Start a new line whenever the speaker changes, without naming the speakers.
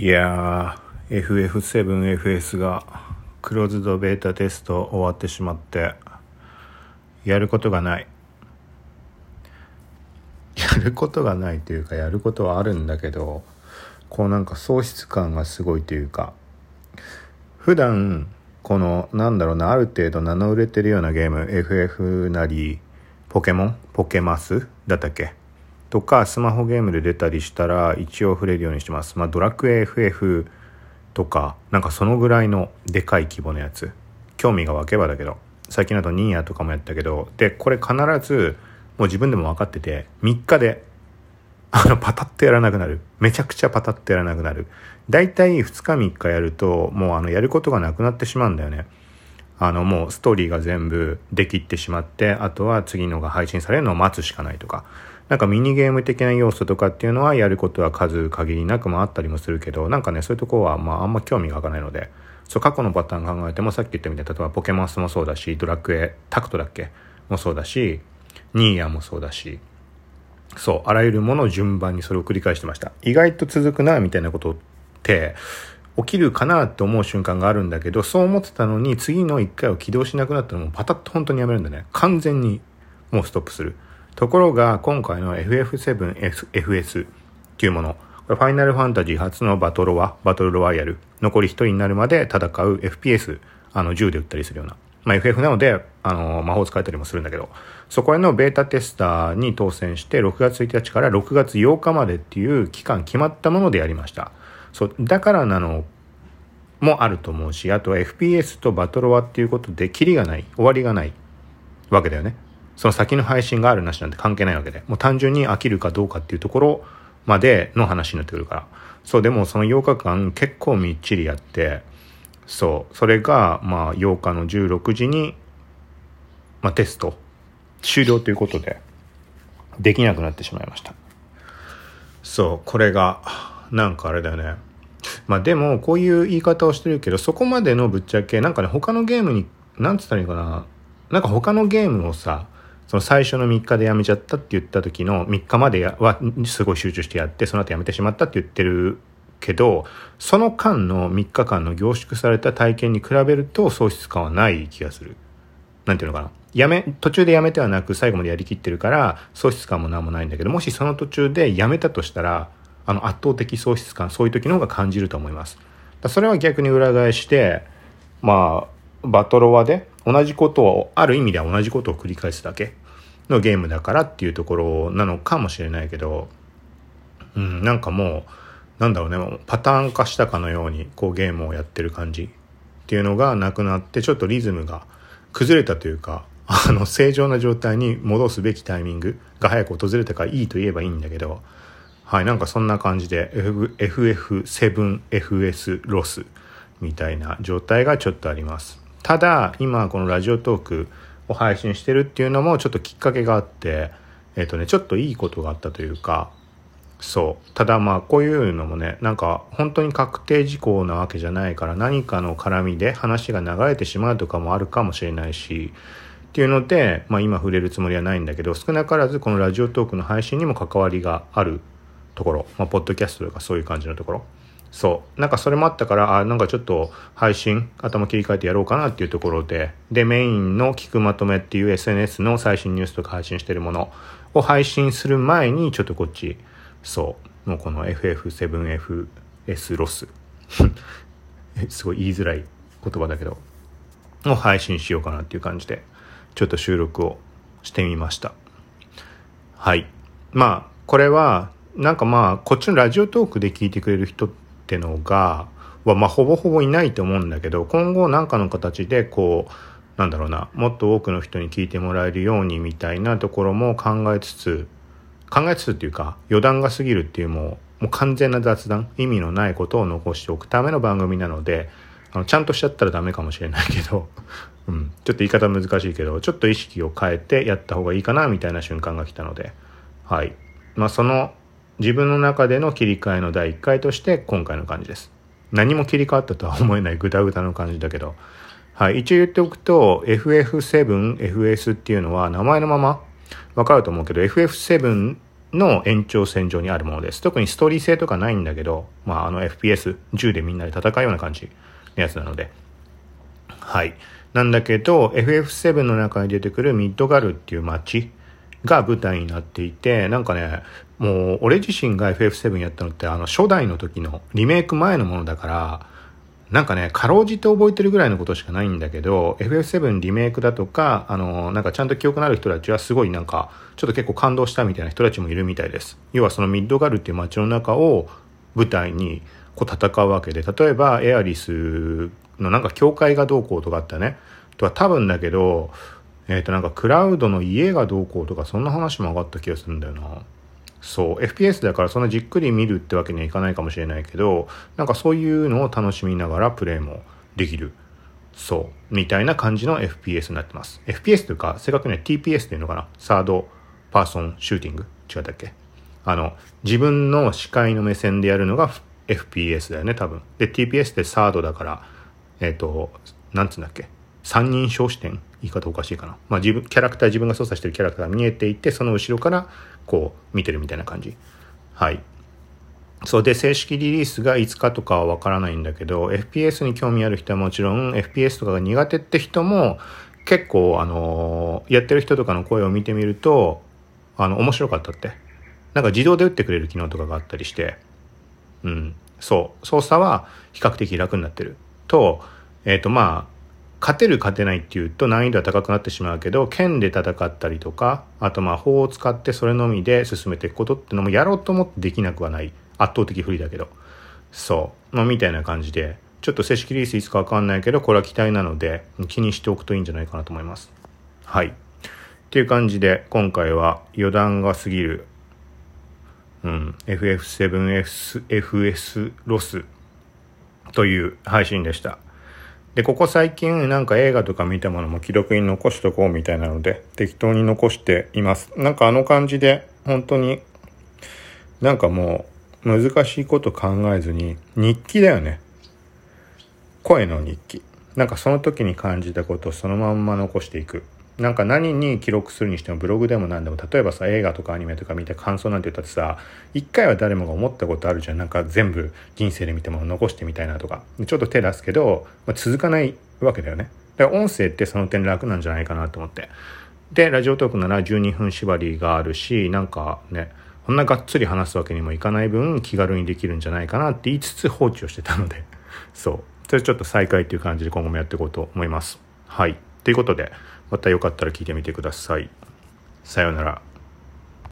いやー FF7FS がクローズドベータテスト終わってしまってやることがない。やることがないというかやることはあるんだけどこうなんか喪失感がすごいというか普段このなんだろうなある程度名の売れてるようなゲーム FF なりポケモン？ポケマス？だったっけ？とかスマホゲームで出たりしたら一応触れるようにしてます。まあドラクエ FF とかなんかそのぐらいのでかい規模のやつ。興味が湧けばだけど。最近だとニーヤとかもやったけど。でこれ必ずもう自分でも分かってて3日であのパタッとやらなくなる。めちゃくちゃパタッとやらなくなる。大体2日3日やるともうあのやることがなくなってしまうんだよね。あのもうストーリーが全部できってしまってあとは次のが配信されるのを待つしかないとか。なんかミニゲーム的な要素とかっていうのはやることは数限りなくもあったりもするけどなんかねそういうとこはまああんま興味が湧かないのでそう過去のパターン考えてもさっき言ったみたいに例えばポケモンスもそうだしドラクエタクトだっけ？もそうだしニーヤもそうだしそうあらゆるものを順番にそれを繰り返してました。意外と続くなみたいなことって起きるかなって思う瞬間があるんだけどそう思ってたのに次の1回を起動しなくなったらもうパタッと本当にやめるんだね。完全にもうストップする。ところが今回の FF7FS っていうもの、これファイナルファンタジー初のバトロワ、バトルロワイヤル、残り1人になるまで戦う FPS、あの銃で撃ったりするような。まあ、FF なので、あの、魔法使えたりもするんだけど、そこへのベータテスターに当選して、6月1日から6月8日までっていう期間決まったものでやりました。そう、だからなのもあると思うし、あと FPS とバトロワっていうことで、キリがない、終わりがないわけだよね。その先の配信があるなしなんて関係ないわけで、もう単純に飽きるかどうかっていうところまでの話になってくるから。そう、でもその8日間結構みっちりやって、そう、それが、まあ8日の16時に、まあテスト終了ということで、できなくなってしまいました。そう、これが、なんかあれだよね。まあでも、こういう言い方をしてるけど、そこまでのぶっちゃけ、なんかね、他のゲームに、なんつったらいいかな。なんか他のゲームをさ、その最初の3日で辞めちゃったって言った時の3日まではすごい集中してやってその後辞めてしまったって言ってるけどその間の3日間の凝縮された体験に比べると喪失感はない気がする。なんていうのかな。やめ、途中でやめてはなく最後までやりきってるから喪失感も何もないんだけどもしその途中でやめたとしたらあの圧倒的喪失感そういう時の方が感じると思います。それは逆に裏返してまあバトロワで同じことを、ある意味では同じことを繰り返すだけのゲームだからっていうところなのかもしれないけど、うん、なんかもう、なんだろうね、パターン化したかのように、こうゲームをやってる感じっていうのがなくなって、ちょっとリズムが崩れたというか、あの、正常な状態に戻すべきタイミングが早く訪れたからいいと言えばいいんだけど、はい、なんかそんな感じで FF7FS ロスみたいな状態がちょっとあります。ただ今このラジオトークを配信してるっていうのもちょっときっかけがあってえっ、ー、とねちょっといいことがあったというかそう。ただまあこういうのもねなんか本当に確定事項なわけじゃないから何かの絡みで話が流れてしまうとかもあるかもしれないしっていうので、まあ、今触れるつもりはないんだけど少なからずこのラジオトークの配信にも関わりがあるところ、まあ、ポッドキャストとかそういう感じのところ。そう。なんかそれもあったから、あ、なんかちょっと配信、頭切り替えてやろうかなっていうところで、で、メインの聞くまとめっていう SNS の最新ニュースとか配信してるものを配信する前に、ちょっとこっち、そう、もうこの FF7FS ロス。すごい言いづらい言葉だけど、を配信しようかなっていう感じで、ちょっと収録をしてみました。はい。まあ、これは、なんかまあ、こっちのラジオトークで聞いてくれる人って、ってのが、は、まあ、ほぼほぼいないと思うんだけど、今後何かの形で、こう、なんだろうな、もっと多くの人に聞いてもらえるようにみたいなところも考えつつ、考えつつっていうか、余談が過ぎるっていうもう、もう完全な雑談、意味のないことを残しておくための番組なので、あの、ちゃんとしちゃったらダメかもしれないけど、うん、ちょっと言い方難しいけど、ちょっと意識を変えてやった方がいいかな、みたいな瞬間が来たので、はい。まあ、その自分の中での切り替えの第1回として今回の感じです。何も切り替わったとは思えないグダグダの感じだけど、はい、一応言っておくと FF7、FS っていうのは名前のままわかると思うけど FF7 の延長線上にあるものです。特にストーリー性とかないんだけど、まあ、あの FPS、銃でみんなで戦うような感じのやつなので。はい。なんだけど、FF7 の中に出てくるミッドガルっていう街が舞台になっていて、なんかね、もう俺自身が FF7 やったのってあの初代の時のリメイク前のものだから、なんかね、かろうじて覚えてるぐらいのことしかないんだけど、FF7 リメイクだとか、あの、なんかちゃんと記憶のある人たちはすごいなんか、ちょっと結構感動したみたいな人たちもいるみたいです。要はそのミッドガルっていう街の中を舞台にこう戦うわけで、例えばエアリスのなんか教会がどうこうとかあったね。とは多分だけど、えっ、ー、となんかクラウドの家がどうこうとかそんな話も上がった気がするんだよな。そう。FPS だからそんなじっくり見るってわけにはいかないかもしれないけどなんかそういうのを楽しみながらプレイもできる。そう。みたいな感じの FPS になってます。FPS というか正確には TPS っていうのかな。サードパーソンシューティング。違ったっけ？あの自分の視界の目線でやるのが FPS だよね多分。で TPS ってサードだからえっ、ー、となんつうんだっけ？三人称視点言い方おかしいかな。まあ自分、キャラクター、自分が操作してるキャラクターが見えていて、その後ろからこう見てるみたいな感じ。はい。そうで、正式リリースがいつかとかはわからないんだけど、FPS に興味ある人はもちろん、FPS とかが苦手って人も、結構、あのー、やってる人とかの声を見てみると、あの、面白かったって。なんか自動で打ってくれる機能とかがあったりして、うん、そう、操作は比較的楽になってる。と、えっ、ー、と、まあ、勝てる勝てないっていうと難易度は高くなってしまうけど剣で戦ったりとかあとまあ砲を使ってそれのみで進めていくことってのもやろうと思ってできなくはない。圧倒的不利だけど。そう。まあみたいな感じでちょっと正式リリースいつかわかんないけどこれは期待なので気にしておくといいんじゃないかなと思います。はい。っていう感じで今回は余談が過ぎるうん FF7FS ロスという配信でした。で、ここ最近なんか映画とか見たものも記録に残しとこうみたいなので、適当に残しています。なんかあの感じで、本当に、なんかもう、難しいこと考えずに、日記だよね。声の日記。なんかその時に感じたことをそのまんま残していく。なんか何に記録するにしてもブログでも何でも例えばさ映画とかアニメとか見て感想なんて言ったってさ一回は誰もが思ったことあるじゃん。なんか全部人生で見ても残してみたいなとか。ちょっと手出すけど、まあ、続かないわけだよね。だから音声ってその点楽なんじゃないかなと思って。でラジオトークなら12分縛りがあるしなんかねこんながっつり話すわけにもいかない分気軽にできるんじゃないかなって言いつつ放置をしてたので。そう。それちょっと再開っていう感じで今後もやっていこうと思います。はい。ということでまたよかったら聞いてみてください。さようなら。